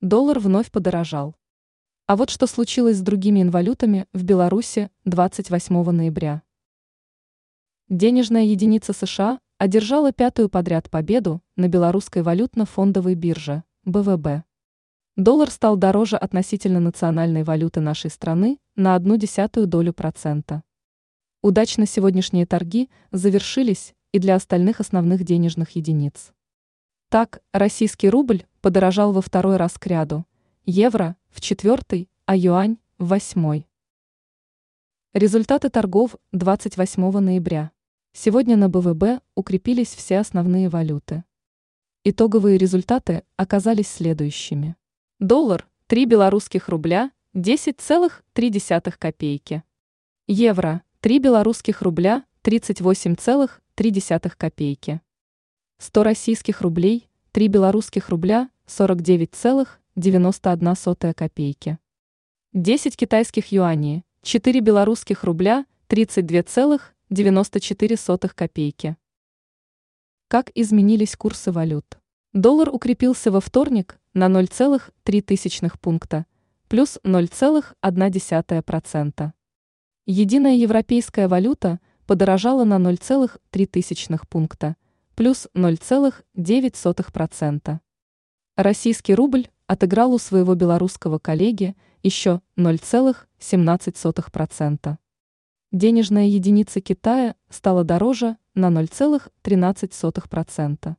Доллар вновь подорожал. А вот что случилось с другими инвалютами в Беларуси 28 ноября. Денежная единица США одержала пятую подряд победу на белорусской валютно-фондовой бирже БВБ. Доллар стал дороже относительно национальной валюты нашей страны на одну десятую долю процента. Удачно сегодняшние торги завершились и для остальных основных денежных единиц. Так, российский рубль подорожал во второй раз к ряду, евро в четвертый, а юань в восьмой. Результаты торгов 28 ноября. Сегодня на БВБ укрепились все основные валюты. Итоговые результаты оказались следующими. Доллар – 3 белорусских рубля 10,3 копейки. Евро – 3 белорусских рубля 38,3 копейки. 100 российских рублей, 3 белорусских рубля, 49,91 копейки. 10 китайских юаней, 4 белорусских рубля, 32,94 копейки. Как изменились курсы валют? Доллар укрепился во вторник на 0,3 пункта, плюс 0,1%. Единая европейская валюта подорожала на 0,3 пункта, плюс 0,9%. Российский рубль отыграл у своего белорусского коллеги еще 0,17%. Денежная единица Китая стала дороже на 0,13%.